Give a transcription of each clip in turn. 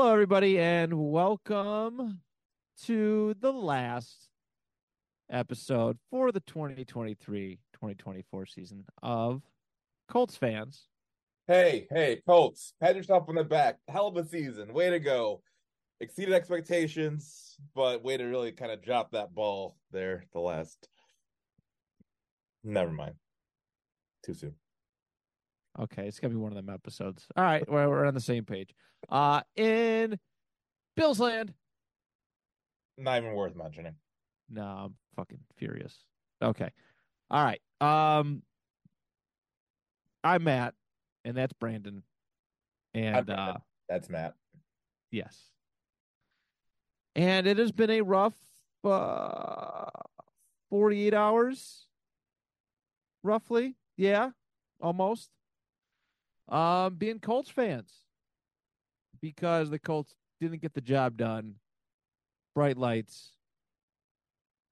Hello, everybody, and welcome to the last episode for the 2023 2024 season of Colts fans. Hey, hey, Colts, pat yourself on the back. Hell of a season. Way to go. Exceeded expectations, but way to really kind of drop that ball there the last. Never mind. Too soon. Okay, it's gonna be one of them episodes. All right, we're, we're on the same page. Uh in Bill's land. Not even worth mentioning. No, I'm fucking furious. Okay. All right. Um I'm Matt, and that's Brandon. And Brandon. uh That's Matt. yes. And it has been a rough uh 48 hours roughly. Yeah, almost. Um being Colts fans because the Colts didn't get the job done. Bright lights,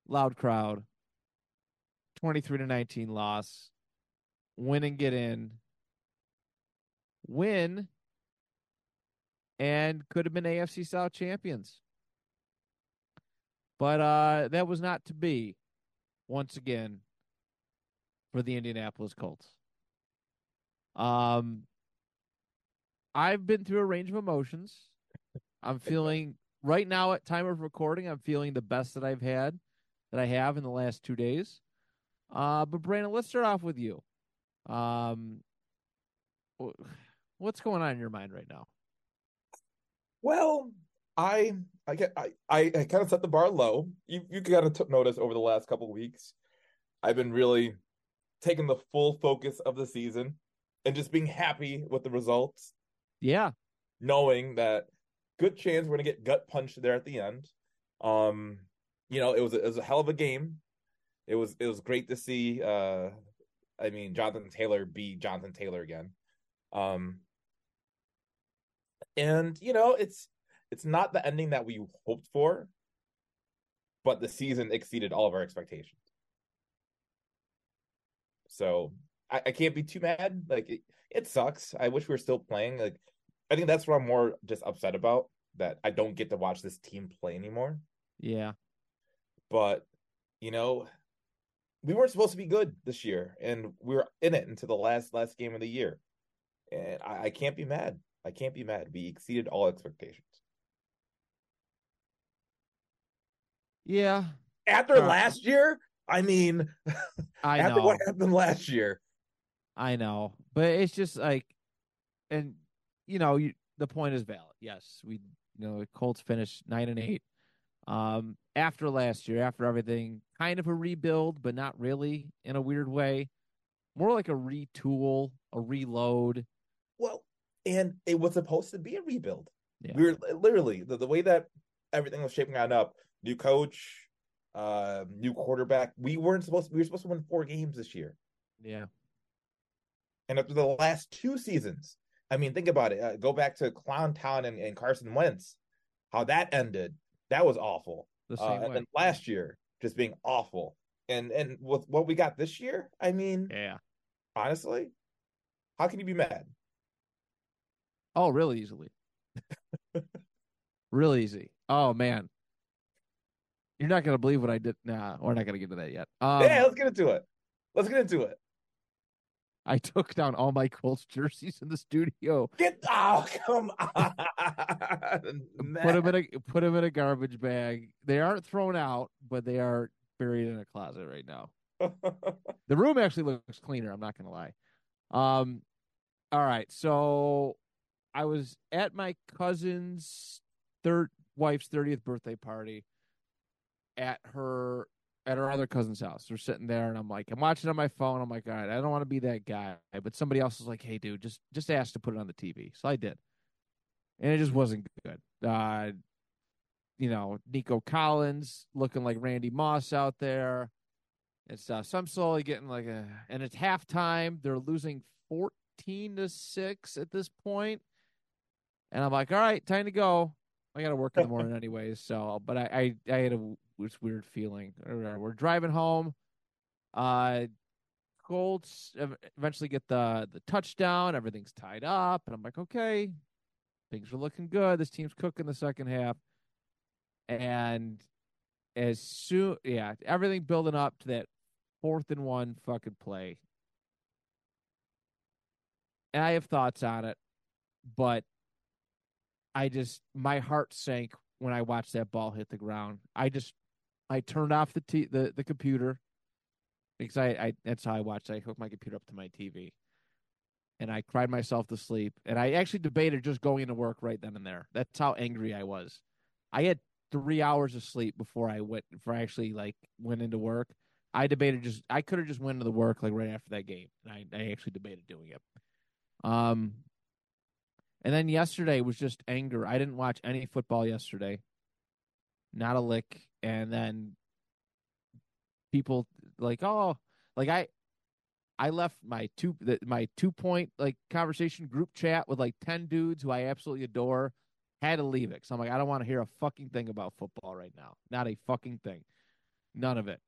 loud crowd, 23 to 19 loss, win and get in, win, and could have been AFC South champions. But uh, that was not to be once again for the Indianapolis Colts. Um, I've been through a range of emotions. I'm feeling right now at time of recording, I'm feeling the best that I've had that I have in the last two days. Uh, but Brandon, let's start off with you. Um, what's going on in your mind right now? Well, I I get I I, I kind of set the bar low. You you of took notice over the last couple weeks. I've been really taking the full focus of the season and just being happy with the results. Yeah, knowing that good chance we're gonna get gut punched there at the end. Um, you know, it was a, it was a hell of a game. It was it was great to see. Uh, I mean, Jonathan Taylor be Jonathan Taylor again. Um, and you know, it's it's not the ending that we hoped for, but the season exceeded all of our expectations. So I, I can't be too mad. Like it, it sucks. I wish we were still playing. Like I think that's what I'm more just upset about that I don't get to watch this team play anymore. yeah, But you know, we weren't supposed to be good this year, and we were in it until the last last game of the year, and I, I can't be mad. I can't be mad. We exceeded all expectations. yeah. After Uh, last year, I mean, I after know. what happened last year, I know, but it's just like, and you know, you, the point is valid. Yes, we, you know, Colts finished nine and eight. Um, after last year, after everything, kind of a rebuild, but not really in a weird way. More like a retool, a reload. well, and it was supposed to be a rebuild. Yeah. We were literally the, the way that everything was shaping on up. New coach, uh, new quarterback. We weren't supposed. To, we were supposed to win four games this year, Yeah, and after the last two seasons, I mean, think about it. Uh, go back to Clown Town and, and Carson Wentz, how that ended. That was awful. the Uh, and then last year, just being awful. And and with what we got this year, I mean, yeah. honestly, how can you be mad? Oh, really easily. really easy. Oh man. You're not gonna believe what I did. Nah, we're not gonna get to that yet. Um, yeah, let's get into it. Let's get into it. I took down all my Colts jerseys in the studio. Get oh come on. Put them in a put them in a garbage bag. They aren't thrown out, but they are buried in a closet right now. the room actually looks cleaner. I'm not gonna lie. Um, all right. So I was at my cousin's third wife's 30th birthday party at her at her other cousin's house. We're sitting there, and I'm like, I'm watching on my phone. I'm like, all right, I don't want to be that guy, but somebody else is like, hey, dude, just just ask to put it on the TV. So I did, and it just wasn't good. Uh, you know, Nico Collins looking like Randy Moss out there and stuff. So I'm slowly getting like a, and it's halftime. They're losing 14 to six at this point, and I'm like, all right, time to go. I got to work in the morning anyways. So, but I, I, I had a this weird feeling. We're driving home. Uh, Colts eventually get the the touchdown. Everything's tied up, and I'm like, okay, things are looking good. This team's cooking the second half, and as soon, yeah, everything building up to that fourth and one fucking play. And I have thoughts on it, but I just my heart sank when I watched that ball hit the ground. I just I turned off the t- the the computer because I, I that's how I watched. I hooked my computer up to my TV, and I cried myself to sleep. And I actually debated just going to work right then and there. That's how angry I was. I had three hours of sleep before I went I actually like went into work. I debated just I could have just went to the work like right after that game. I I actually debated doing it. Um, and then yesterday was just anger. I didn't watch any football yesterday. Not a lick and then people like oh like i i left my two my two point like conversation group chat with like 10 dudes who i absolutely adore had to leave it so i'm like i don't want to hear a fucking thing about football right now not a fucking thing none of it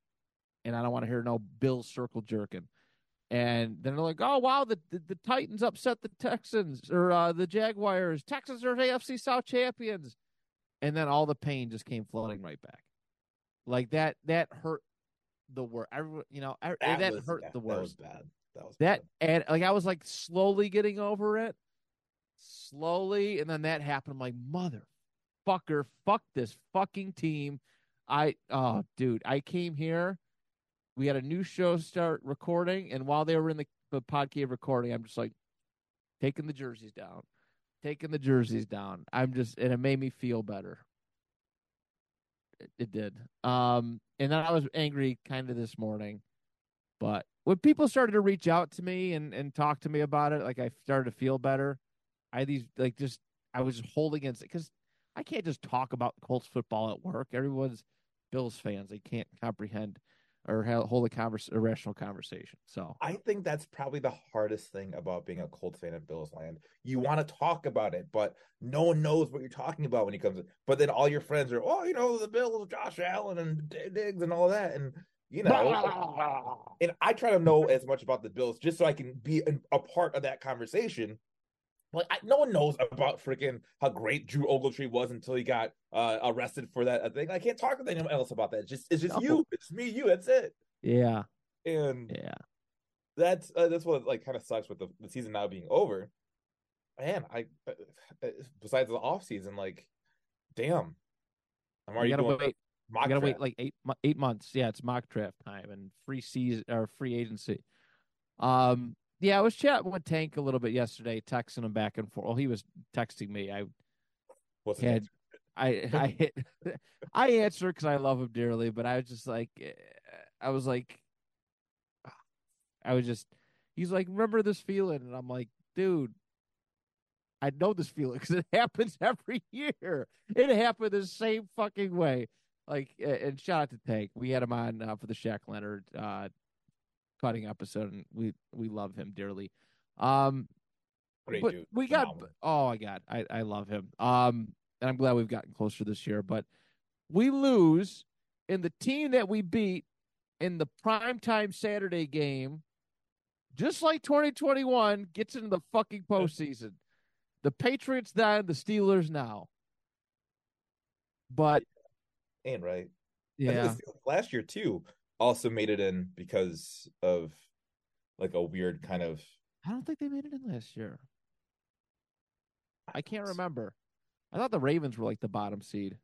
and i don't want to hear no bill circle jerking and then they're like, "Oh wow, the, the, the Titans upset the Texans or uh, the Jaguars. Texans are AFC South champions." And then all the pain just came flooding right back. Like that that hurt the worst. you know, that, that was, hurt the worst. That was bad. That was that bad. and like I was like slowly getting over it, slowly, and then that happened. I'm like, motherfucker, fuck this fucking team. I oh dude, I came here. We had a new show start recording, and while they were in the, the podcast recording, I'm just like taking the jerseys down, taking the jerseys down. I'm just, and it made me feel better it did. Um, and then I was angry kind of this morning, but when people started to reach out to me and and talk to me about it, like I started to feel better. I had these like just I was holding against it because I can't just talk about Colts football at work. Everyone's Bills fans; they can't comprehend or hold a converse, a rational conversation. So I think that's probably the hardest thing about being a Colts fan in Bills land. You want to talk about it, but no one knows what you're talking about when he comes. In. But then all your friends are, oh, you know, the Bills, Josh Allen and Diggs and all that, and you know. and I try to know as much about the Bills just so I can be a part of that conversation like I, no one knows about freaking how great Drew Ogletree was until he got uh, arrested for that thing. I can't talk with anyone else about that. It's just it's just no. you. It's me, you. That's it. Yeah. And yeah, that's uh, that's what like kind of sucks with the, the season now being over. Man, I uh, uh besides the off season, like, damn, I'm already gotta wait. Mock you gotta draft. wait like eight eight months. Yeah, it's mock draft time and free season or free agency. Um, yeah, I was chatting with Tank a little bit yesterday, texting him back and forth. Well, he was texting me. I What's had, I I hit, I answered because I love him dearly, but I was just like, eh, I was like, I was just. He's like, remember this feeling, and I'm like, dude, I know this feeling because it happens every year. It happened the same fucking way. Like, and shout out to Tank. We had him on uh, for the Shaq Leonard uh, cutting episode, and we we love him dearly. Um, Great but dude. we got oh my god, I I love him. Um, and I'm glad we've gotten closer this year. But we lose in the team that we beat in the primetime Saturday game, just like 2021 gets into the fucking postseason. the Patriots then, the Steelers now. But and right. Yeah. Last year too, also made it in because of like a weird kind of. I don't think they made it in last year. I can't remember. I thought the Ravens were like the bottom seed.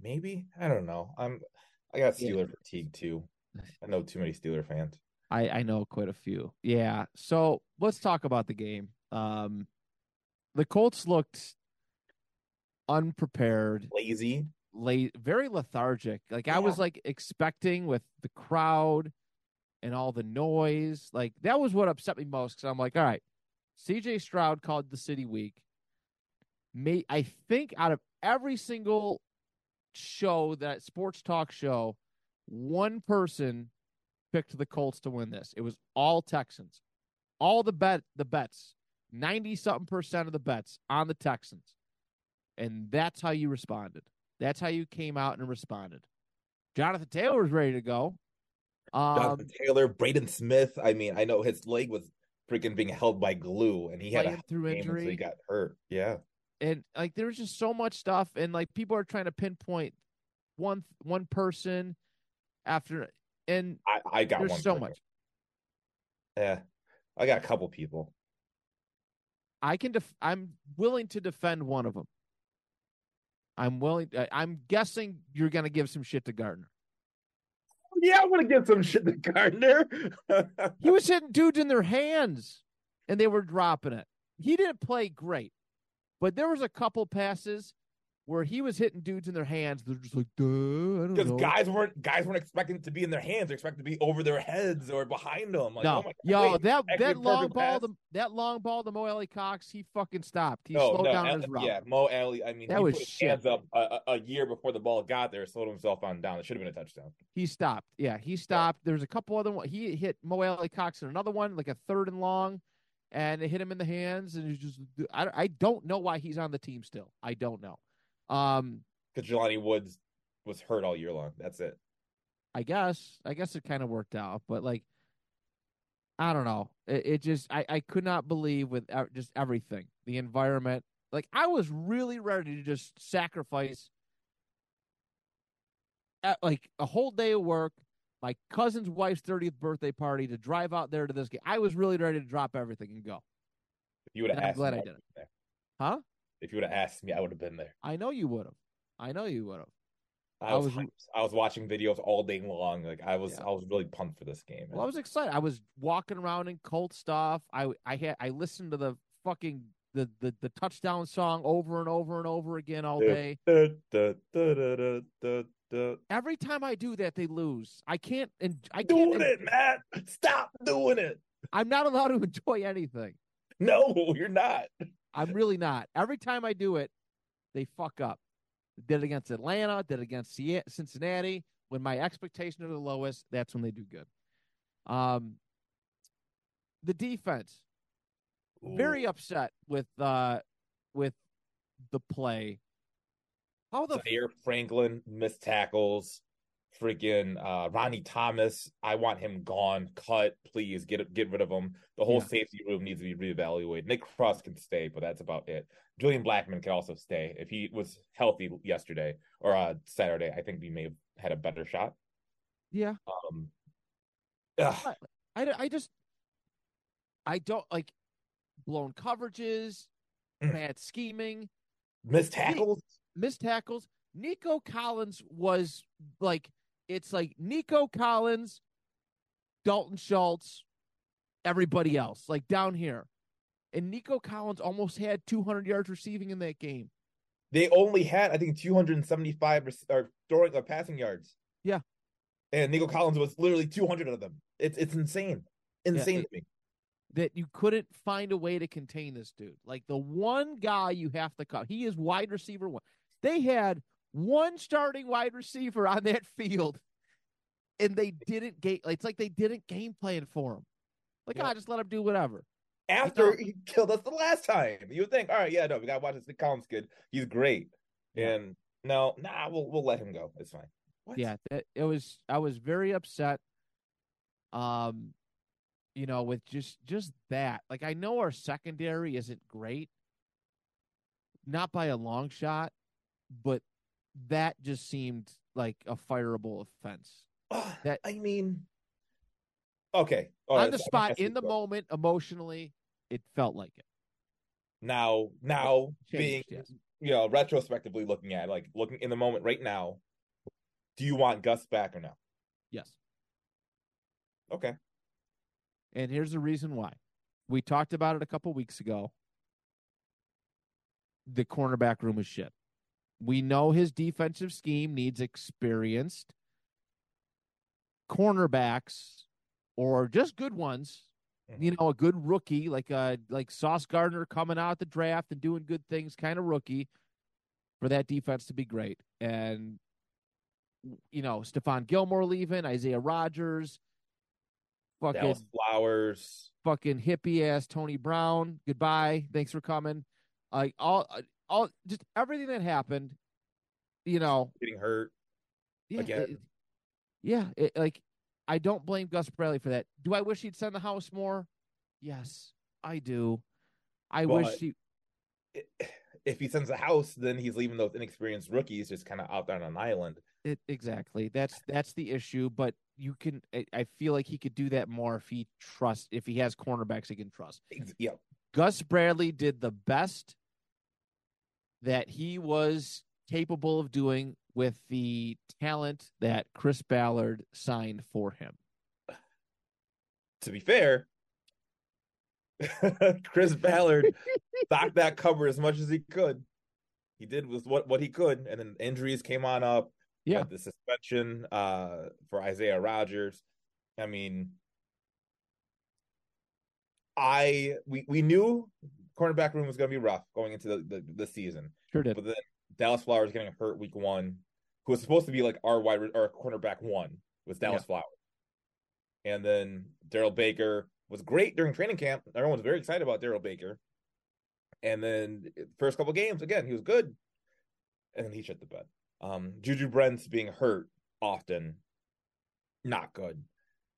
Maybe I don't know. I'm I got Yeah. Steeler fatigue too. I know too many Steeler fans. I I know quite a few. Yeah. So let's talk about the game. Um, the Colts looked unprepared, Lazy. Late, very lethargic. Like I was like expecting with the crowd and all the noise. Like that was what upset me most because I'm like, all right, C.J. Stroud called the city week. May I think out of every single show that sports talk show, one person picked the Colts to win this. It was all Texans. All the bet the bets, 90 something percent of the bets on the Texans. And that's how you responded. That's how you came out and responded. Jonathan Taylor was ready to go. Um, Jonathan Taylor, Braden Smith. I mean, I know his leg was freaking being held by glue, and he had a through injury. he got hurt. Yeah, and like there was just so much stuff and like people are trying to pinpoint one one person after and I, I got there's so much. Yeah, I got a couple people. i can def- i'm willing to defend one of them i'm willing I- i'm guessing you're going to give some shit to gardner Yeah, I'm gonna give some shit to Gardner. he was hitting dudes in their hands and they were dropping it he didn't play great but there was a couple passes where he was hitting dudes in their hands they're just like duh i don't Because guys weren't guys weren't expecting it to be in their hands; they're expecting to be over their heads or behind them. Like, no, oh my God, yo, wait, that that long ball, to, that long ball to Mo Alie-Cox, he fucking stopped. He no, slowed no, down Al- his route. yeah, Mo Alie. I mean, That he was put his shit. hands up a, a, year before the ball got there, slowed himself on down. It should have been a touchdown. He stopped. Yeah, he stopped. There's a couple other one. He hit Mo Alie-Cox in another one, like a third and long, and it hit him in the hands. And he's just, I, I don't know why he's on the team still. I don't know. Um, Because Jelani Woods was hurt all year long. That's it. I guess, I guess it kind of worked out, but like, I don't know. It, it just, I, I could not believe with just everything, the environment. Like, I was really ready to just sacrifice, at, like a whole day of work, my cousin's wife's thirtieth birthday party to drive out there to this game. I was really ready to drop everything and go. If you would have I'm glad I did it. there. Huh? If you would have asked me, I would have been there. I know you would have. I know you would have. I I was, was- I was watching videos all day long. Like I was, Yeah. I was really pumped for this game. Well, I was excited. I was walking around in Colt stuff. I I had I listened to the fucking the the, the touchdown song over and over and over again all day. Da, da, da, da, da, da, da. Every time I do that, they lose. I can't and I can't. It, Matt. Stop doing it. I'm not allowed to enjoy anything. No, you're not. I'm really not. Every time I do it, they fuck up. Did it against Atlanta. Did it against Cincinnati. When my expectations are the lowest, that's when they do good. Um, the defense very upset with uh with the play. How the Zaire Franklin missed tackles. Freaking uh, Ronnie Thomas, I want him gone. Cut, please get get rid of him. The whole Yeah. safety room needs to be reevaluated. Nick Cross can stay, but that's about it. Julian Blackmon can also stay if he was healthy yesterday or uh, Saturday. I think we may have had a better shot. yeah, Um, ugh, I, I just I don't like blown coverages, Mm. bad scheming, missed tackles. missed tackles. Nico Collins was like it's like Nico Collins, Dalton Schultz, everybody else like down here. And Nico Collins almost had 200 yards receiving in that game. They only had, I think, 275 rec- or throwing or passing yards. Yeah. and Nico Collins was literally 200 of them. It's it's insane, insane it- to me. that you couldn't find a way to contain this dude. Like the one guy you have to cut. He is wide receiver one. They had one starting wide receiver on that field, and they didn't game. It's like they didn't game plan for him. Like, Yeah. ah, just let him do whatever. After he killed us the last time, you would think, all right, yeah, no, we gotta watch this Nick Collins kid. He's great. Yeah. And no, nah, we'll we'll let him go. It's fine. What? Yeah, that, it was. I was very upset. Um, you know, with just just that. Like, I know our secondary isn't great, not by a long shot, but that just seemed like a fireable offense. Ugh, That- I mean, Okay. All on right, the so spot in the you. moment emotionally it felt like it Now, now being yes. you know retrospectively looking at it, like looking in the moment right now, do you want Gus back or no? yes Okay. and here's the reason why we talked about it a couple weeks ago the cornerback room is shit we know his defensive scheme needs experienced cornerbacks or just good ones you know, a good rookie like uh like Sauce Gardner coming out the draft and doing good things, kind of rookie, for that defense to be great. And you know, Stephon Gilmore leaving, Isaiah Rodgers, fucking Dallas Flowers. fucking hippie ass Tony Brown. Goodbye. Thanks for coming. Like all all just everything that happened, you know, getting hurt. yeah, Again. it- yeah, it, like I don't blame Gus Bradley for that. Do I wish he'd send the house more? Yes, I do. I wish he. If he sends the house, then he's leaving those inexperienced rookies just kind of out there on an island. It, exactly. That's that's the issue. But you can. I, I feel like he could do that more if he trusts. If he has cornerbacks he can trust. Yeah, Gus Bradley did the best that he was capable of doing with the talent that Chris Ballard signed for him. to be fair, Chris Ballard stocked that cover as much as he could. He did was what what he could, and then injuries came on up. Yeah. the suspension uh, for Isaiah Rodgers. I mean, I we we knew cornerback room was going to be rough going into the, the the season, Sure did. but then Dallas Flowers getting hurt week one, who was supposed to be like our wide or cornerback one was Dallas Flowers, and then Darrell Baker was great during training camp. Everyone was very excited about Darrell Baker, and then first couple games again he was good, and then he shut the bed. Um, Juju Brents being hurt often, not good,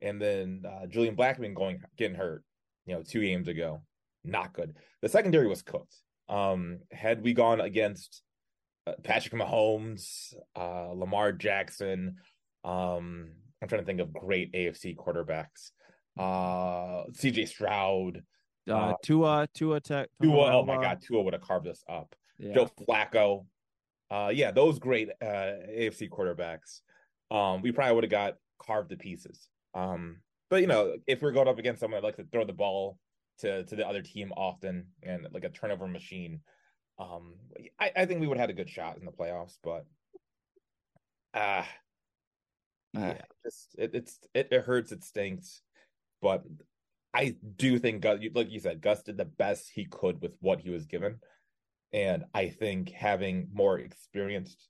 and then uh, Julian Blackmon going getting hurt, you know, two games ago, not good. The secondary was cooked. Um, had we gone against uh, Patrick Mahomes, uh, Lamar Jackson, um, I'm trying to think of great AFC quarterbacks. Uh, CJ Stroud, Uh, Uh, Tua, Tua Tech. Tua. Oh my God, Tua would have carved us up. Yeah. Joe Flacco. Uh, yeah, those great uh, AFC quarterbacks. Um, we probably would have got carved to pieces. Um, but you know, if we're going up against someone that likes to throw the ball to to the other team often and like a turnover machine, um, I, I think we would have had a good shot in the playoffs. But ah, Yeah. yeah, just it, it's it, it hurts, it stinks. But I do think Gus, like you said, Gus did the best he could with what he was given. And I think having more experienced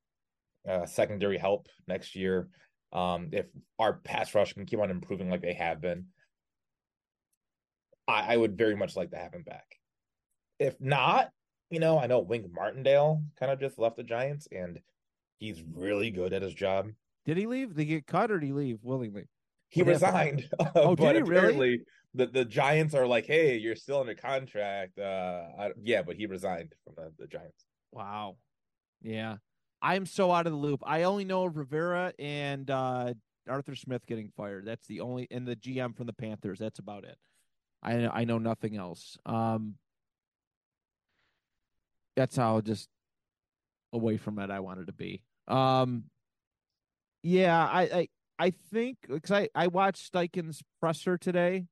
uh, secondary help next year, um, if our pass rush can keep on improving like they have been, I, I would very much like to have him back. If not, you know, I know Wink Martindale kind of just left the Giants and he's really good at his job. Did he leave? Did he get cut or did he leave willingly? He What resigned. Oh, did but he really? apparently the, the Giants are like, hey, you're still under contract. Uh, I, yeah, but he resigned from the, the Giants. Wow. Yeah. I'm so out of the loop. I only know Rivera and uh, Arthur Smith getting fired. That's the only and the GM from the Panthers. That's about it. I I know nothing else. Um that's how just away from it I wanted to be. Um yeah, I I, I think because I, I watched Steichen's presser today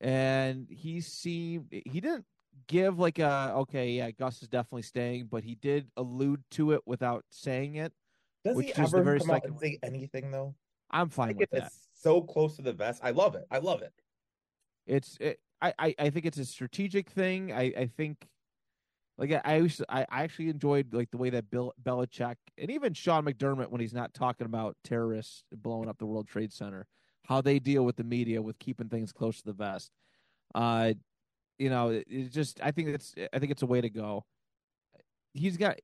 and he seemed he didn't give like a okay, yeah, Gus is definitely staying, but he did allude to it without saying it. Does Which he ever very come out and say anything though? I'm fine with that. it's so close to the vest. I love it. I love it. It's it, I, I I think it's a strategic thing. I I think like I I, I actually enjoyed like the way that Bill Belichick and even Sean McDermott when he's not talking about terrorists blowing up the World Trade Center, how they deal with the media with keeping things close to the vest. Uh, you know, it, it's just I think it's I think it's a way to go. He's got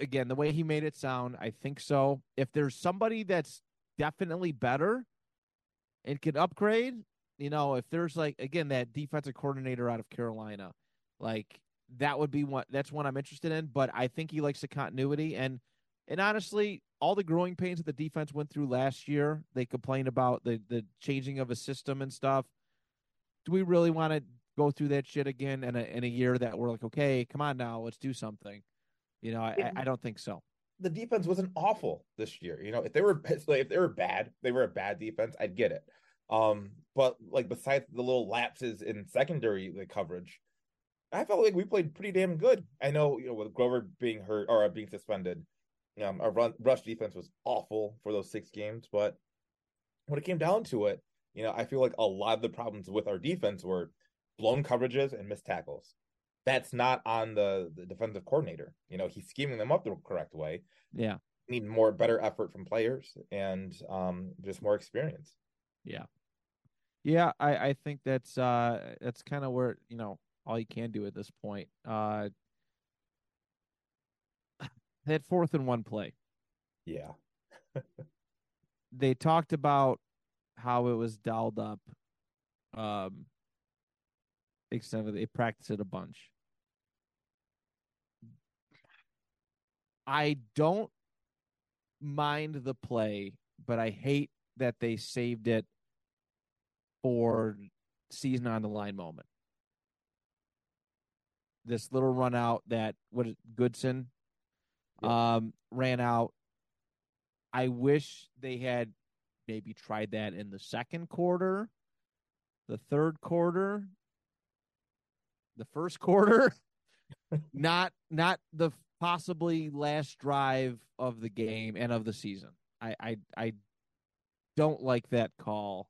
again the way he made it sound. I think so. If there's somebody that's definitely better and can upgrade, you know, if there's like again that defensive coordinator out of Carolina, like that would be one that's one I'm interested in. But I think he likes the continuity, and And honestly, all the growing pains that the defense went through last year, they complained about the the changing of a system and stuff. Do we really want to go through that shit again in a in a year that we're like, okay, come on now, let's do something? You know, I, I don't think so. The defense wasn't awful this year. You know, if they were if they were bad, they were a bad defense. I'd get it. Um, but like besides the little lapses in secondary like, coverage, I felt like we played pretty damn good. I know, you know, with Grover being hurt or being suspended, um, our run, rush defense was awful for those six games. But when it came down to it, you know, I feel like a lot of the problems with our defense were blown coverages and missed tackles. That's not on the, the defensive coordinator. You know, he's scheming them up the correct way. Yeah. Need more better effort from players and um, just more experience. Yeah. Yeah, I, I think that's uh that's kind of where, you know, all you can do at this point. Uh that fourth and one play. Yeah. they talked about how it was dialed up. Um except they practiced it a bunch. I don't mind the play, but I hate that they saved it for season on the line moment. This little run out that what Goodson um, ran out. I wish they had maybe tried that in the second quarter, the third quarter, the first quarter, not not the possibly last drive of the game and of the season. I I, I don't like that call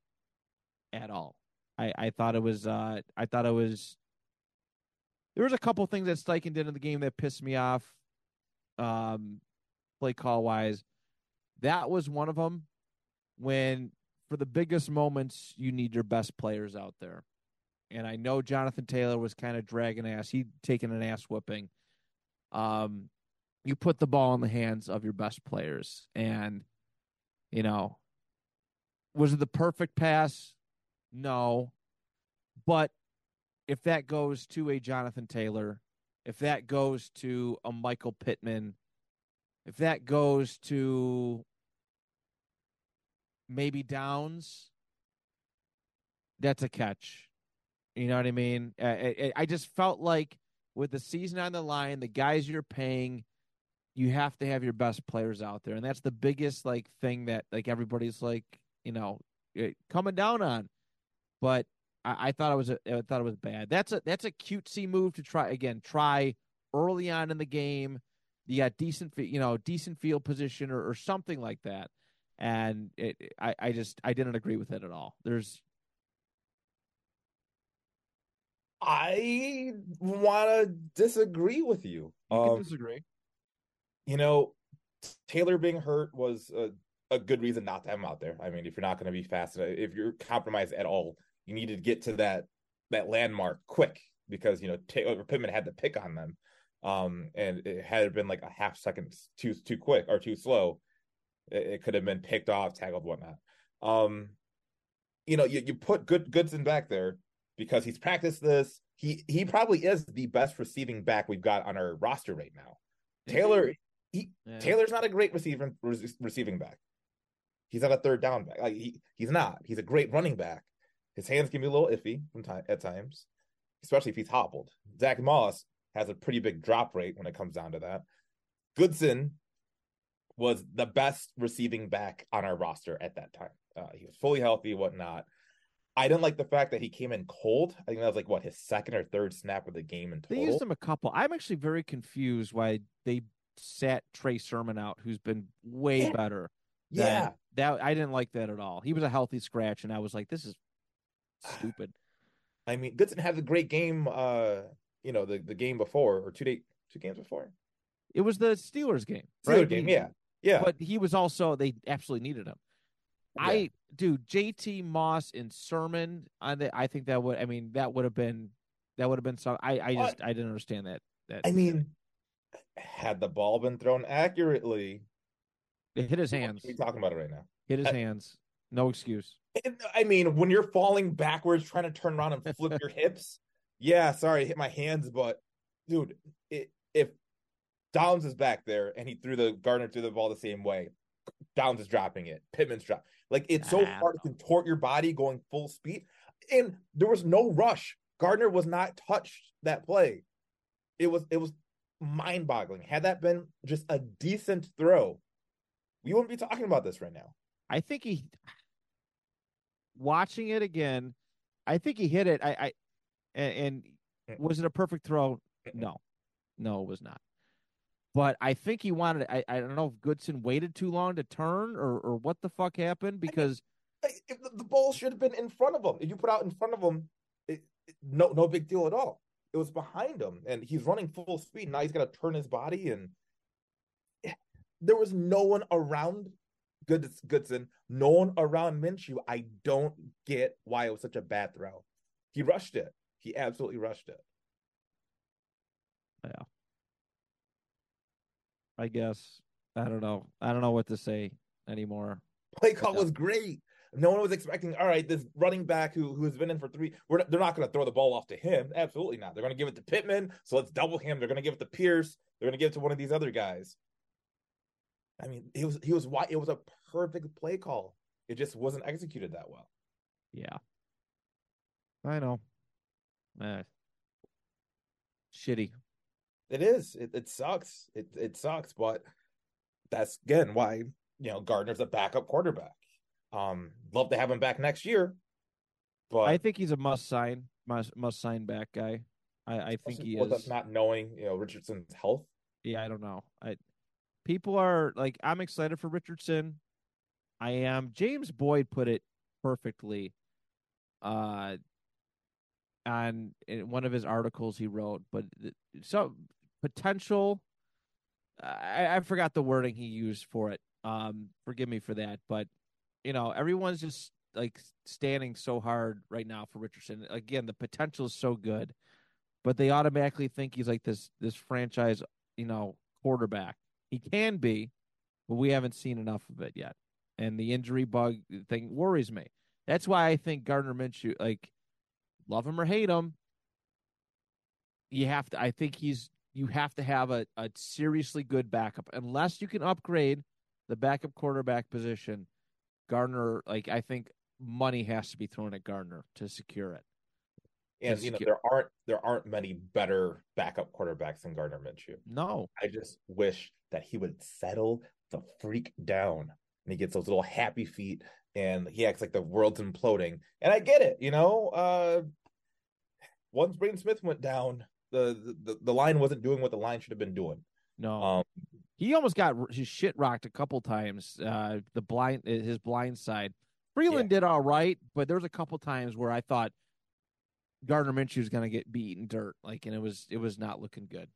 at all. I, I thought it was uh I thought it was there was a couple things that Steichen did in the game that pissed me off um play call wise. That was one of them when for the biggest moments you need your best players out there. And I know Jonathan Taylor was kind of dragging ass. He taking an ass whipping. Um you put the ball in the hands of your best players and you know was it the perfect pass? No. But if that goes to a Jonathan Taylor, if that goes to a Michael Pittman, if that goes to maybe Downs, that's a catch. You know what I mean? I, I just felt like with the season on the line, the guys you're paying, you have to have your best players out there, and that's the biggest like thing that like everybody's like you know eh, coming down on. But I, I thought it was a, I thought it was bad. That's a that's a cutesy move to try again. Try early on in the game. You got decent, you know, decent field position or, or something like that. And it, I, I just, I didn't agree with it at all. There's, I want to disagree with you. You um, disagree. You know, Taylor being hurt was a, a, good reason not to have him out there. I mean, if you're not going to be fast, if you're compromised at all, you needed to get to that that landmark quick because you know Taylor Pittman had to pick on them, um, and it had been like a half second too too quick or too slow, it, it could have been picked off, tackled, whatnot. Um, you know, you, you put good Goodson back there because he's practiced this. He he probably is the best receiving back we've got on our roster right now. Taylor, he yeah. Taylor's not a great receiving receiving back. He's not a third down back. Like he he's not. He's a great running back. His hands can be a little iffy from time at times, especially if he's hobbled. Zach Moss has a pretty big drop rate when it comes down to that. Goodson was the best receiving back on our roster at that time. Uh, he was fully healthy, whatnot. I didn't like the fact that he came in cold. I think that was like what his second or third snap of the game in total. They used him a couple. I'm actually very confused why they sat Trey Sermon out, who's been way yeah. better. Yeah, that I didn't like that at all. He was a healthy scratch, and I was like, this is stupid. I mean, Goodson had a great game. Uh, you know, the the game before or two day two games before. It was the Steelers game. Steelers right? game, yeah, yeah. But he was also they absolutely needed him. Yeah. I dude, JT Moss and Sermon. I I think that would. I mean, that would have been that would have been some. I I just I didn't understand that. That I mean, had the ball been thrown accurately, it hit his hands. We talking about it right now. Hit his I, hands. No excuse. I mean, when you're falling backwards, trying to turn around and flip your hips. Yeah, sorry, hit my hands, but dude, it, if Downs is back there, and he threw the Gardner threw the ball the same way. Downs is dropping it. Pittman's drop. Like it's so hard to contort your body going full speed, and there was no rush. Gardner was not touched that play. It was it was mind boggling. Had that been just a decent throw, we wouldn't be talking about this right now. I think he watching it again. I think he hit it. I, I and, and was it a perfect throw? Eh, eh. No, no, it was not. But I think he wanted. I, I don't know if Goodson waited too long to turn or or what the fuck happened because I mean, the ball should have been in front of him. If you put out in front of him, it, it, no no big deal at all. It was behind him, and he's running full speed. Now he's got to turn his body, and there was no one around Goodson, no one around Minshew. I don't get why it was such a bad throw. He rushed it. He absolutely rushed it. Yeah. I guess. I don't know. I don't know what to say anymore. Play call was great. No one was expecting. All right, this running back who who's been in for three. We're, they're not going to throw the ball off to him. Absolutely not. They're going to give it to Pittman. So let's double him. They're going to give it to Pierce. They're going to give it to one of these other guys. I mean, he was he was why it was a perfect play call. It just wasn't executed that well. Yeah, I know. Eh. Shitty. It is. It, it sucks. It it sucks, but that's again why you know Gardner's a backup quarterback. Um, love to have him back next year, but I think he's a must sign, must must sign back guy. I, I think he is. Not knowing you know Richardson's health. Yeah, I don't know. I people are like, I'm excited for Richardson. I am. James Boyd put it perfectly. Uh, on in one of his articles he wrote, but so potential. I, I forgot the wording he used for it. Um, forgive me for that, but you know, everyone's just like standing so hard right now for Richardson. Again, the potential is so good, but they automatically think he's like this this franchise, you know, quarterback. He can be, but we haven't seen enough of it yet. And the injury bug thing worries me. That's why I think Gardner Minshew, like, love him or hate him, you have to. I think he's you have to have a, a seriously good backup. Unless you can upgrade the backup quarterback position, Gardner, like I think money has to be thrown at Gardner to secure it. And you know there aren't there aren't many better backup quarterbacks than Gardner Minshew. No, I just wish that he would settle the freak down, and he gets those little happy feet, and he acts like the world's imploding. And I get it, you know. Uh, once Braden Smith went down, the, the the line wasn't doing what the line should have been doing. No, um, he almost got his shit rocked a couple times. Uh, the blind his blind side. Freeland yeah. did all right, but there was a couple times where I thought Gardner Minshew was going to get beaten dirt, like, and it was it was not looking good.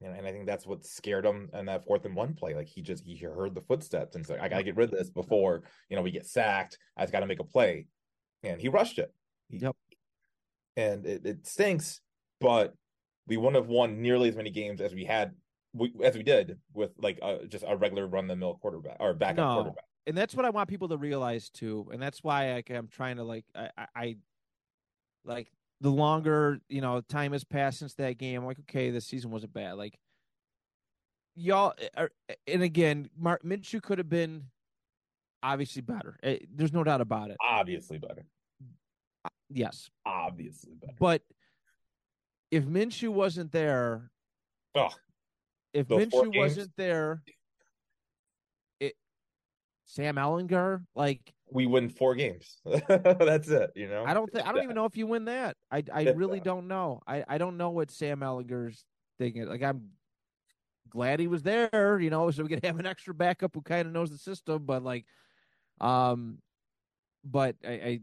And, and I think that's what scared him in that fourth and one play. Like he just he heard the footsteps and said, "I got to get rid of this before you know we get sacked. I've got to make a play," and he rushed it. He, yep. And it, it stinks, but we wouldn't have won nearly as many games as we had we, as we did with like a, just a regular run the mill quarterback or backup no. quarterback. And that's what I want people to realize too. And that's why I, I'm trying to like I, I like the longer you know time has passed since that game, I'm like, okay, this season wasn't bad. Like y'all, eh, are, eh, and again, Mark Minshew could have been obviously better. Eh, there's no doubt about it. Obviously better. Uh, yes, obviously better. But if Minshew wasn't there, oh, if Minshew wasn't there, it Sam Ehlinger like we win four games. That's it. You know, I don't think I don't even know if you win that. I I really don't know. I I don't know what Sam Ehlinger's thinking. Like I'm glad he was there, you know, so we could have an extra backup who kind of knows the system. But like, um, but I, I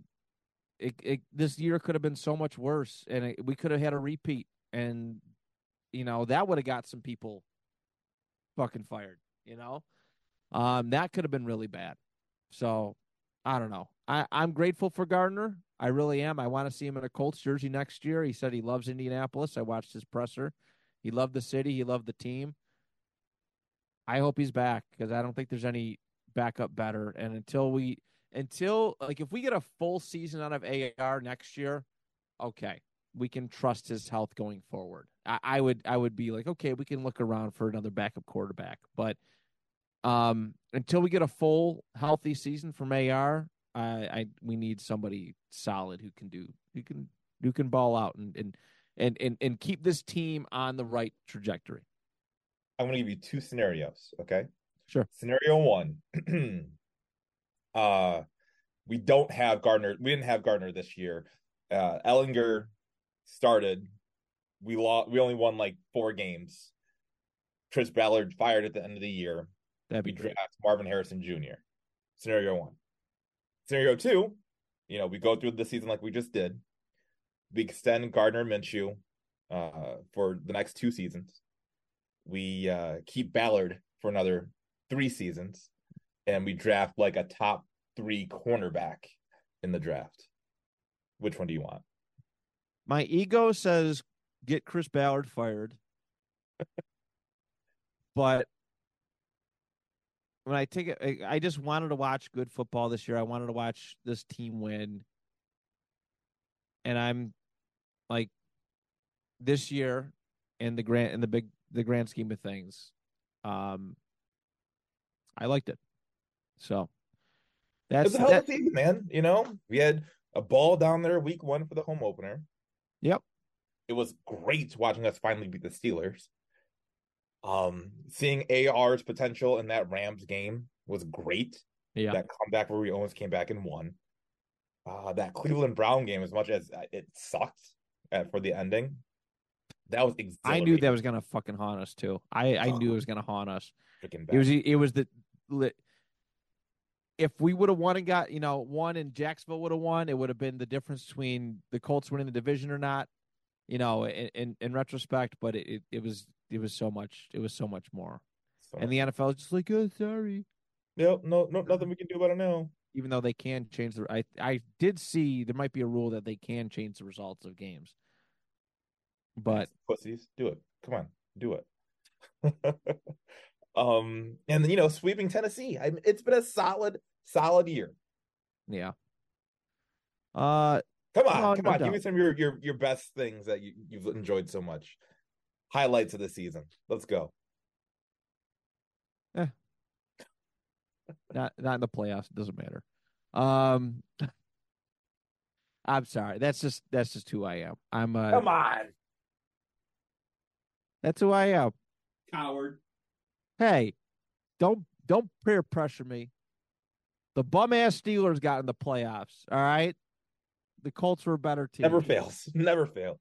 it, it this year could have been so much worse, and it, we could have had a repeat, and you know that would have got some people fucking fired. You know, um, that could have been really bad. So I don't know. I, I'm grateful for Gardner. I really am. I want to see him in a Colts jersey next year. He said he loves Indianapolis. I watched his presser. He loved the city. He loved the team. I hope he's back because I don't think there's any backup better. And until we, until like if we get a full season out of AR next year, okay. we can trust his health going forward. I, I would I would be like, okay, we can look around for another backup quarterback, but um, until we get a full healthy season from AR, I, I we need somebody solid who can do who can who can ball out and and and and, and keep this team on the right trajectory. I'm going to give you two scenarios. Okay. Sure. Scenario one. uh, we don't have Gardner. We didn't have Gardner this year. Uh, Ehlinger started. We lost. We only won like four games. Chris Ballard fired at the end of the year. That'd be we great. draft Marvin Harrison Jr. Scenario one. Scenario two, you know, we go through the season like we just did. We extend Gardner Minshew uh, for the next two seasons. We uh, keep Ballard for another three seasons, and we draft like a top three cornerback in the draft. Which one do you want? My ego says get Chris Ballard fired. but when I take it, I- just wanted to watch good football this year. I wanted to watch this team win. And I'm like this year in the grand in the big the grand scheme of things, um I liked it. So It that's was a hell of a season, man. You know, we had a ball down there week one for the home opener. Yep. It was great watching us finally beat the Steelers. Um, seeing AR's potential in that Rams game was great. yeah. That comeback where we almost came back and won. Uh, that Cleveland Brown game, as much as it sucked at, for the ending, that was I knew that was gonna fucking haunt us too. I I knew it was gonna haunt us. It was it was the if we would have won and got you know won and Jacksonville would have won, it would have been the difference between the Colts winning the division or not. You know, in in, in retrospect, but it, it was it was so much it was so much more. So, And the NFL is just like, oh, sorry. no, no, no, nothing we can do about it now. Even though they can change the, I I did see there might be a rule that they can change the results of games, but pussies, do it. Come on, do it. um, and you know, sweeping Tennessee. I, it's been a solid, solid year. yeah. Uh, Come on, No, come no on. Give me some of your your your best things that you you've enjoyed so much. Highlights of the season. Let's go. not not in the playoffs. It doesn't matter. Um, I'm sorry. That's just that's just who I am. I'm uh, Come on, that's who I am. coward. Hey, don't don't peer pressure me. The bum ass Steelers got in the playoffs. All right, the Colts were a better team. Never fails. Never fails.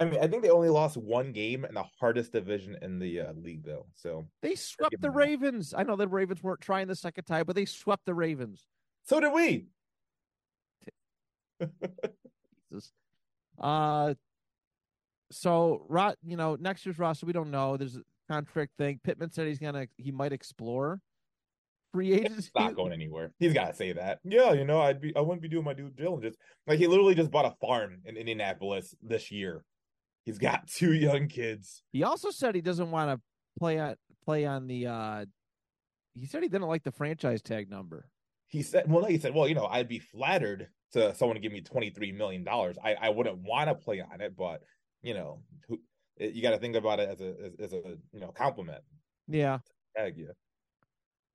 I mean, I think they only lost one game in the hardest division in the uh, league, though. So They swept the them that. Ravens. I know the Ravens weren't trying the second time, but they swept the Ravens. so did we. Jesus. Uh, so Rot, you know, next year's roster we don't know. There's a contract thing. Pittman said he's gonna he might explore free agency. Not going anywhere. He's got to say that. Yeah, you know, I'd be, I wouldn't be doing my due diligence. Like he literally just bought a farm in Indianapolis this year. He's got two young kids. He also said he doesn't want to play on play on the. uh He said he didn't like the franchise tag number. He said, well, no, he said, well, you know, I'd be flattered to someone to give me twenty three million dollars. I, I wouldn't want to play on it, but you know, who, you got to think about it as a as, as a you know compliment. Yeah, Tag you.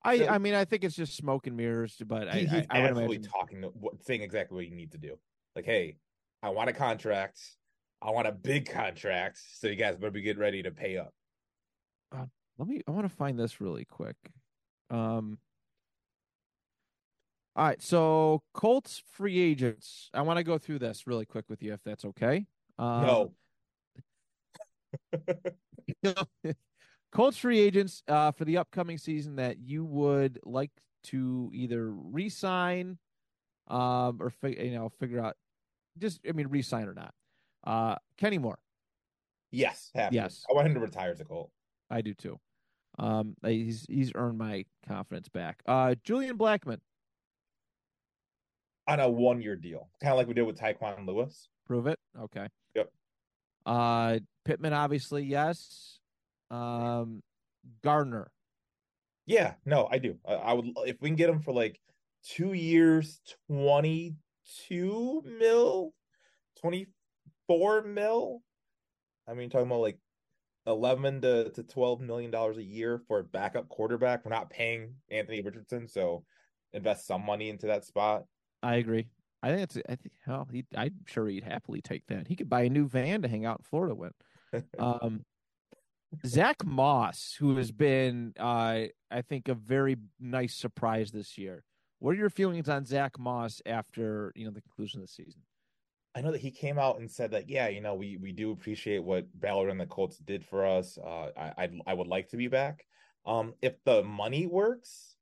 I So- I mean I think it's just smoke and mirrors, but I he's I, absolutely talking, saying exactly what you need to do. Like, hey, I want a contract. I want a big contract. So you guys better be getting ready to pay up. let me I want to find this really quick. Um All right, so Colts free agents. I want to go through this really quick with you if that's okay. Um, no, Colts free agents uh, for the upcoming season that you would like to either re-sign um, or fi- you know figure out just I mean re-sign or not. Uh, Kenny Moore, yes, to. Yes. I want him to retire as a Colt. I do too. Um, he's he's earned my confidence back. Uh, Julian Blackmon, on a one year deal, kind of like we did with Tyquan Lewis. prove it. Okay. Yep. Uh, Pittman, obviously yes. Um, Gardner, Yeah, no, I do. I, I would if we can get him for like two years, twenty two mil, twenty four mil. I mean, talking about like eleven to, to twelve million dollars a year for a backup quarterback. We're not paying Anthony Richardson, so invest some money into that spot. I agree. I think it's. I think hell, he. I'm sure he'd happily take that. He could buy a new van to hang out in Florida with. Um, Zach Moss, who has been, uh, I think, a very nice surprise this year. What are your feelings on Zach Moss after you know the conclusion of the season? I know that he came out and said that, yeah, you know, we we do appreciate what Ballard and the Colts did for us. Uh, I I, I would like to be back. Um, if the money works,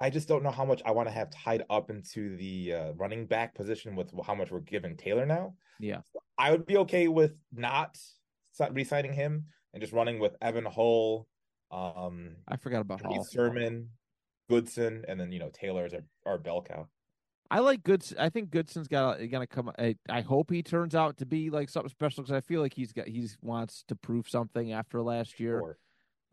I just don't know how much I want to have tied up into the uh, running back position with how much we're giving Taylor now. Yeah, so I would be okay with not re-signing him and just running with Evan Hull. Um, I forgot about Hall. Sermon, Goodson, and then you know Taylor's our, our bell cow. I like Goodson. I think Goodson's got gonna come. I, I hope he turns out to be like something special because I feel like he's got he's wants to prove something after last year, sure.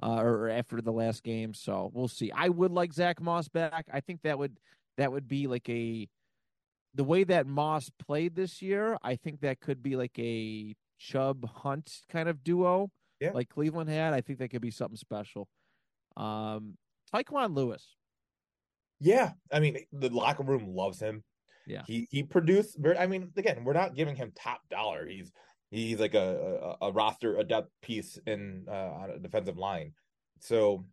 uh, or after the last game. So we'll see. I would like Zach Moss back. I think that would that would be like a the way that Moss played this year. I think that could be like a Chubb Hunt kind of duo yeah. like Cleveland had. I think that could be something special. Um, Tyquan Lewis. Yeah, I mean the locker room loves him. Yeah, he he produced. I mean, again, we're not giving him top dollar. He's he's like a a, a roster a depth piece in uh, on a defensive line. So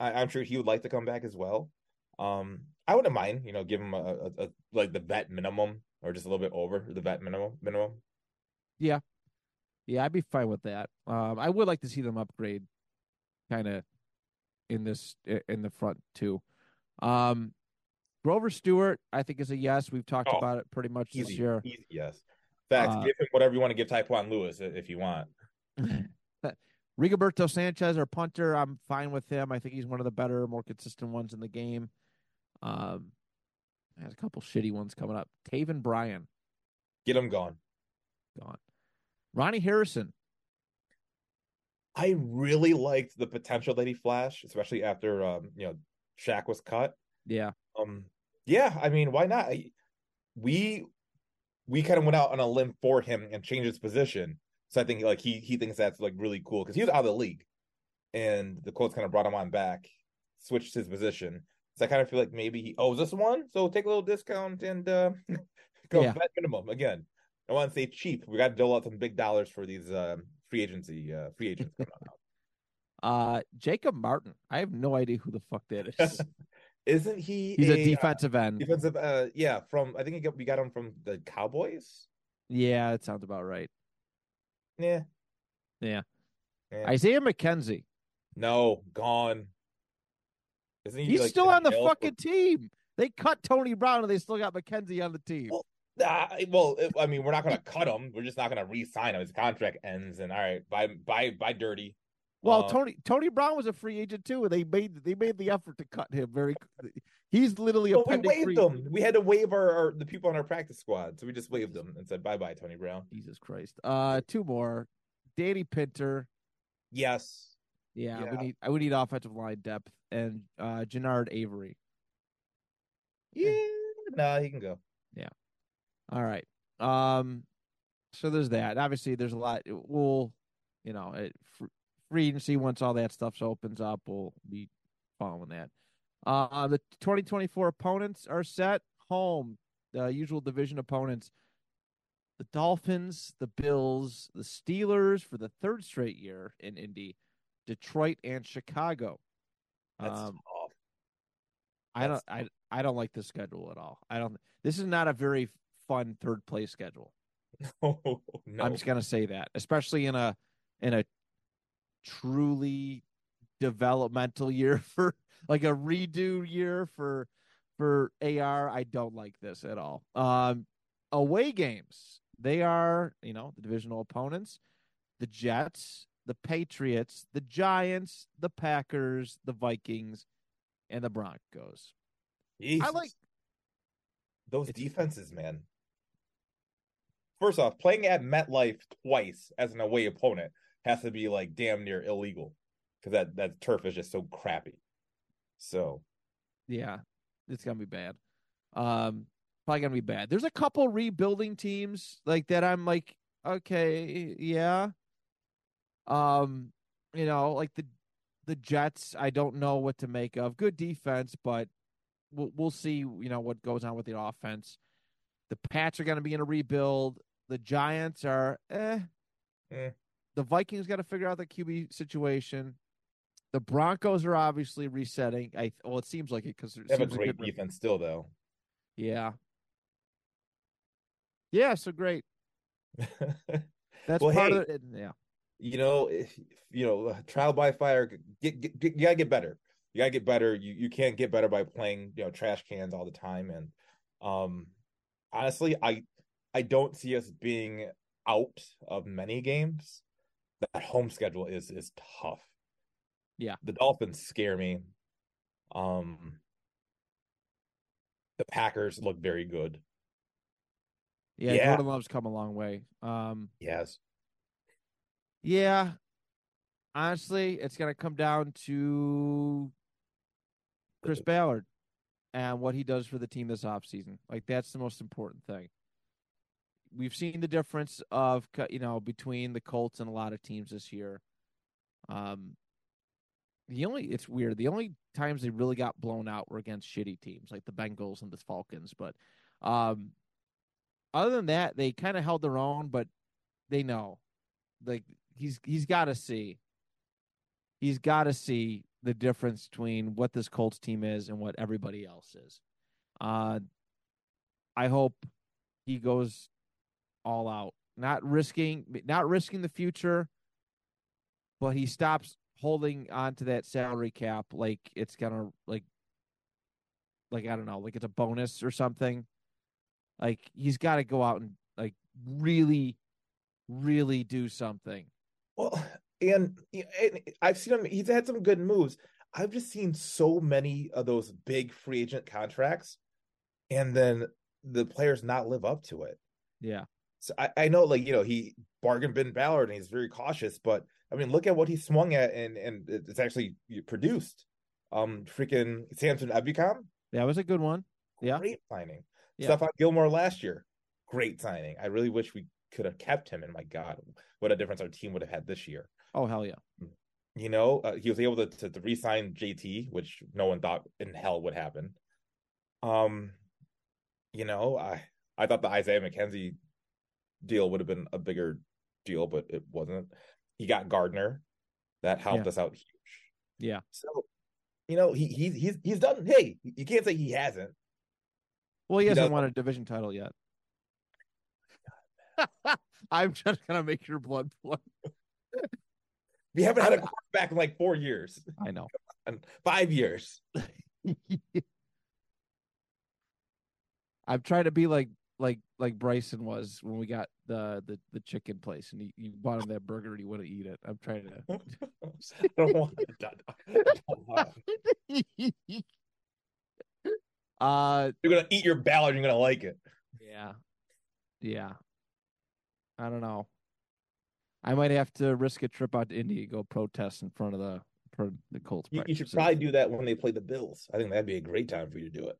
I, am sure he would like to come back as well. Um, I wouldn't mind, you know, give him a, a, a like the vet minimum or just a little bit over the vet minimum minimum. Yeah, yeah, I'd be fine with that. Um, I would like to see them upgrade, kind of, in this in the front too. Um, Grover Stewart, I think, is a yes. We've talked oh, about it pretty much easy, this year. Easy, yes. Facts. Uh, give him whatever you want to give Tyquan Lewis if you want. Rigoberto Sanchez, our punter, I'm fine with him. I think he's one of the better, more consistent ones in the game. Um, has a couple shitty ones coming up. Taven Bryan, get him gone. Gone. Ronnie Harrison. I really liked the potential that he flashed, especially after um, you know Shaq was cut. Yeah. Um. Yeah. I mean, why not? We we kind of went out on a limb for him and changed his position. So I think like he he thinks that's like really cool because he was out of the league, and the Colts kind of brought him on back, switched his position. So I kind of feel like maybe he owes us one. So take a little discount and uh, go yeah. minimum again. I want to say cheap. We got to dole out some big dollars for these uh, free agency uh, free agents coming out. Uh, Jacob Martin. I have no idea who the fuck that is. Isn't he? He's a, a uh, defensive end. Defensive. Uh, yeah. From I think got, we got him from the Cowboys. Yeah, that sounds about right. Yeah. Yeah. yeah. Isaiah McKenzie. No, gone. Isn't he? He's like, still on the fucking for... team. They cut Tony Brown and they still got McKenzie on the team. Well, uh, well, I mean, we're not going to cut him. We're just not going to re-sign him. His contract ends, and all right, bye, bye, bye, dirty. Well, um, Tony Tony Brown was a free agent too, and they made they made the effort to cut him. Very, he's literally a. Well, we waived them. We had to waive our, our, the people on our practice squad, so we just waived them and said bye bye, Tony Brown. Jesus Christ. Uh, two more. Danny Pinter. Yes. Yeah, yeah. we need we need offensive line depth and uh Genard Avery. Yeah, no, nah, he can go. Yeah. All right. Um, so there's that. Obviously, there's a lot. We'll, you know, it, free agency once all that stuff opens up, we'll be following that. Uh, the 2024 opponents are set home. The usual division opponents: the Dolphins, the Bills, the Steelers for the third straight year in Indy, Detroit, and Chicago. That's um, tough. I don't. I I don't like the schedule at all. I don't. This is not a very fun third place schedule. No, no. I'm just gonna say that, especially in a in a truly developmental year for like a redo year for for AR. I don't like this at all. Um, away games, they are you know the divisional opponents, the Jets, the Patriots, the Giants, the Packers, the Vikings, and the Broncos. Jesus. I like those defenses, man first off, playing at MetLife twice as an away opponent has to be like damn near illegal because that that turf is just so crappy. So, yeah, it's gonna be bad. Um, probably gonna be bad. There's a couple rebuilding teams like that. I'm like, okay, yeah. Um, you know, like the the Jets, I don't know what to make of. Good defense, but we'll we'll see. You know what goes on with the offense. The Pats are going to be in a rebuild. The Giants are eh. Eh. The Vikings got to figure out the QB situation. The Broncos are obviously resetting. I well, it seems like it because They have a great defense still, though. Yeah. Yeah. So great. That's Well, part hey. of it. Yeah. you know, if, you know, trial by fire. Get, get, get- you gotta get better. You gotta get better. You you can't get better by playing, you know, trash cans all the time. And um, honestly, I I don't see us being out of many games. That home schedule is is tough. Yeah. the Dolphins scare me. Um, the Packers look very good. Yeah. Yeah. Jordan Love's come a long way. Um. Yes. Yeah. Honestly, it's going to come down to Chris Ballard and what he does for the team this offseason. Like that's the most important thing. We've seen the difference of you know between the Colts and a lot of teams this year. Um the only it's weird. The only times they really got blown out were against shitty teams like the Bengals and the Falcons, but um other than that, they kind of held their own, but they know. Like he's he's got to see. He's got to see the difference between what this Colts team is and what everybody else is. Uh, I hope he goes all out, not risking not risking the future, but he stops holding on to that salary cap like it's gonna like like I don't know, like it's a bonus or something. Like he's got to go out and like really, really do something. Well, and, and I've seen him. He's had some good moves. I've just seen so many of those big free agent contracts, and then the players not live up to it. Yeah, So I, I know, like you know, he bargained Ben Ballard, and he's very cautious. But I mean, look at what he swung at, and and it's actually produced. Um, freaking Samson Ebukam, that was a good one. Yeah. great signing. Yeah. Stephon Gilmore last year, great signing. I really wish we could have kept him. And my God, what a difference our team would have had this year. Oh hell yeah. You know, uh, he was able to, to to re-sign JT, which no one thought in hell would happen. Um, you know, I I thought the Isaiah McKenzie deal would have been a bigger deal, but it wasn't. He got Gardner, that helped Yeah. us out huge. Yeah. So, you know, he he's he's he's done. Hey, you can't say he hasn't. Well, he He hasn't does- won a division title yet. I'm just gonna make your blood flow. We haven't had a quarterback in like four years, I know. five years. I'm trying to be like like like Bryson was when we got the the, the chicken place and he, you bought him that burger and he wouldn't eat it. I'm trying to I don't want it done. I don't want it. uh You're gonna eat your ballot. You're gonna like it. yeah. Yeah. I don't know. I might have to risk a trip out to Indy to go protest in front of the for the Colts. You, you should probably do that when they play the Bills. I think that'd be a great time for you to do it.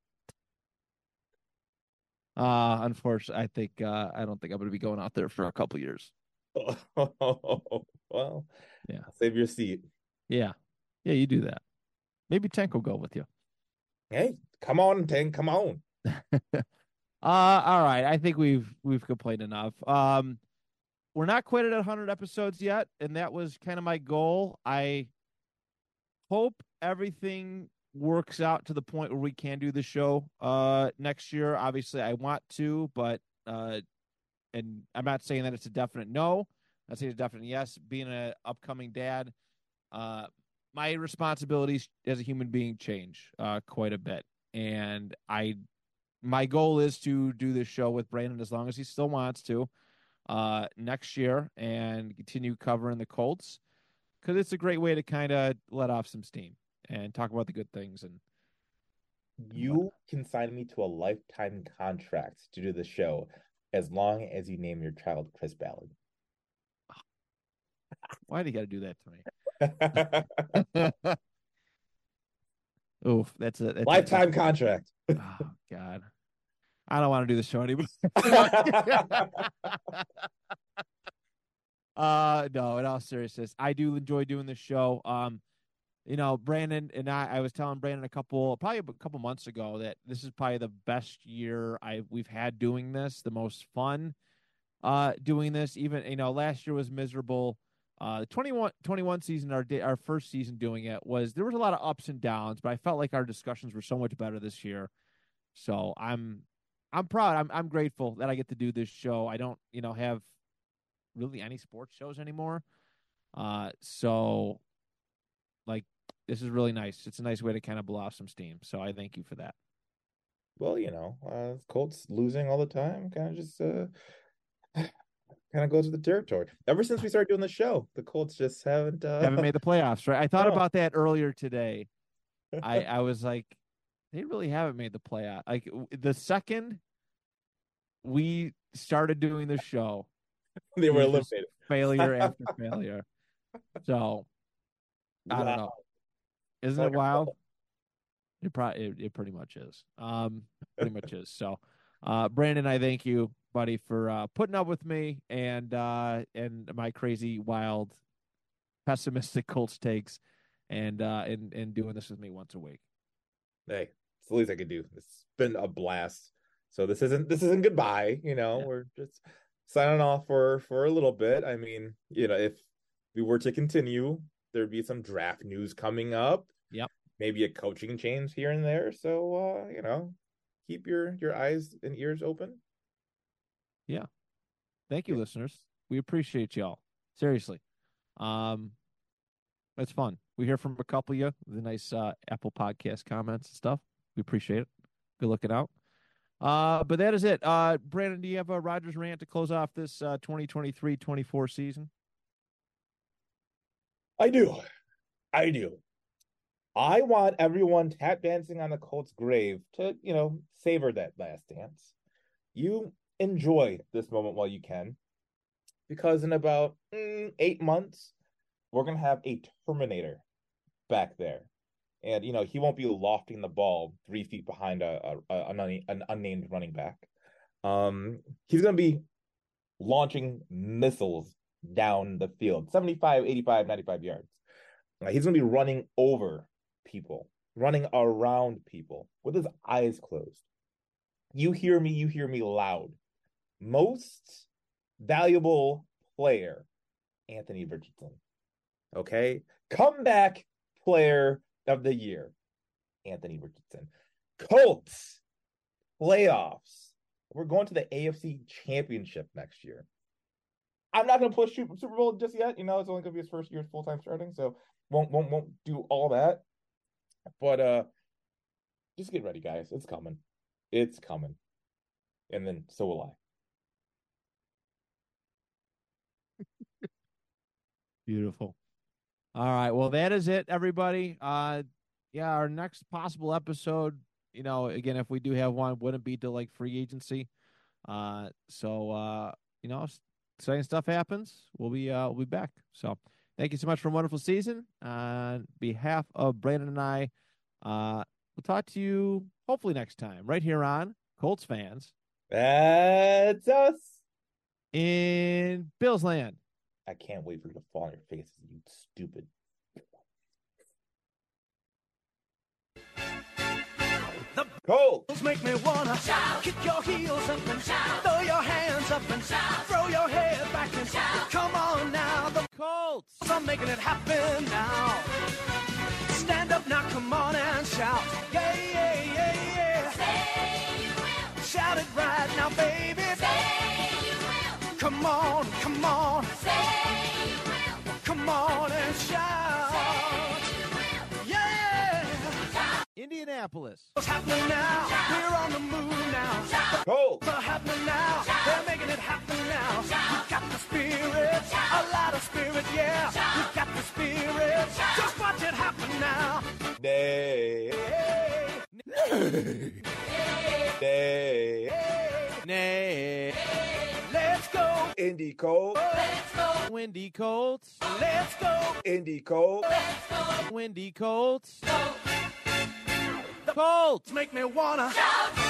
Uh unfortunately I think uh I don't think I'm gonna be going out there for a couple years. Oh, well, Yeah. Save your seat. Yeah. Yeah, you do that. Maybe Tank will go with you. Hey, come on, Tank. Come on. Uh all right. I think we've we've complained enough. Um we're not quite at 100 episodes yet and that was kind of my goal. I hope everything works out to the point where we can do the show uh next year. Obviously, I want to, but uh and I'm not saying that it's a definite no. I say it's a definite yes. Being an upcoming dad, uh my responsibilities as a human being change uh quite a bit. And I my goal is to do this show with Brandon as long as he still wants to uh next year and continue covering the Colts because it's a great way to kind of let off some steam and talk about the good things and You can sign me to a lifetime contract to do the show as long as you name your child Chris Ballard. why do you got to do that to me? Oof, that's a that's lifetime contract. Oh God, I don't want to do the show anymore. uh, no, in all seriousness, I do enjoy doing the show. Um, you know, Brandon and I, I was telling Brandon a couple, probably a couple months ago that this is probably the best year I we've had doing this, the most fun, uh, doing this. Even you know, last year was miserable. Uh, the 21, 21 season, our day, our first season doing it was there was a lot of ups and downs, but I felt like our discussions were so much better this year. So I'm, I'm proud. I'm, I'm grateful that I get to do this show. I don't, you know, have really any sports shows anymore. Uh, so like this is really nice. It's a nice way to kind of blow off some steam. So I thank you for that. Well, you know, uh, Colts losing all the time kind of just uh, kind of goes with the territory. Ever since we started doing the show, the Colts just haven't uh... haven't made the playoffs, right? I thought no. about that earlier today. I I was like, they really haven't made the playoff. Like the second we started doing the show, they were eliminated. Failure after failure. So I don't know. Isn't it wild? It probably it, it pretty much is. Um, pretty much is. So, uh, Brandon, I thank you, buddy, for uh, putting up with me and uh, and my crazy, wild, pessimistic Colts takes, and uh, and and doing this with me once a week. Hey, it's the least I could do. It's been a blast. So this isn't this isn't goodbye. You know, yeah. we're just signing off for for a little bit. I mean, you know, if we were to continue, there'd be some draft news coming up. Yep. Maybe a coaching change here and there. So uh, you know, keep your your eyes and ears open. Yeah. Thank you, yeah. listeners. We appreciate y'all. Seriously. Um it's fun. We hear from a couple of you, the nice uh, Apple Podcast comments and stuff. We appreciate it. Good looking out. Uh, but that is it. Uh, Brandon, do you have a Rodgers rant to close off this uh, 2023-24 season? I do. I do. I want everyone tap dancing on the Colts grave to, you know, savor that last dance. You enjoy this moment while you can, because in about mm, eight months, we're going to have a Terminator back there. And, you know, he won't be lofting the ball three feet behind a, a, a an unnamed running back. Um, he's going to be launching missiles down the field 75, 85, 95 yards. Uh, he's going to be running over people, running around people with his eyes closed. You hear me, you hear me loud. Most valuable player, Anthony Richardson. Okay. Comeback player of the year, Anthony Richardson. Colts playoffs. We're going to the AFC championship next year. I'm not going to push Super Bowl just yet. You know, it's only going to be his first year full time starting, so won't won't won't do all that. But uh, just get ready, guys. It's coming. It's coming. And then so will I. Beautiful. All right. Well, that is it, everybody. Uh, yeah, our next possible episode, you know, again, if we do have one, wouldn't be to like free agency. Uh, so, uh, you know, exciting stuff happens, we'll be, uh, we'll be back. So, thank you so much for a wonderful season. On behalf of Brandon and I, uh, we'll talk to you hopefully next time right here on Colts fans. That's us in Bills land. I can't wait for you to fall on your faces, you stupid. The Colts make me wanna shout, kick your heels up and shout, throw your hands up and shout, throw your head back and shout. Come on now, the Colts are making it happen now. Stand up now, come on and shout, yeah, yeah, yeah, yeah. Say you will. Shout it right now, baby. Say you will. Come on, come on. Come on and shout. Yeah. Indianapolis. What's happening now? We're on the move now. Colts are happening now. They're making it happen now. We got the spirit, a lot of spirit, yeah. We got the spirit. Just watch it happen now. Nay. Nay. Nay. Nay. Let's go. Indy Colts. Let's go. Windy Colts. Let's go. Indy Colts. Let's go. Windy Colts. Go. Colts make me wanna shout.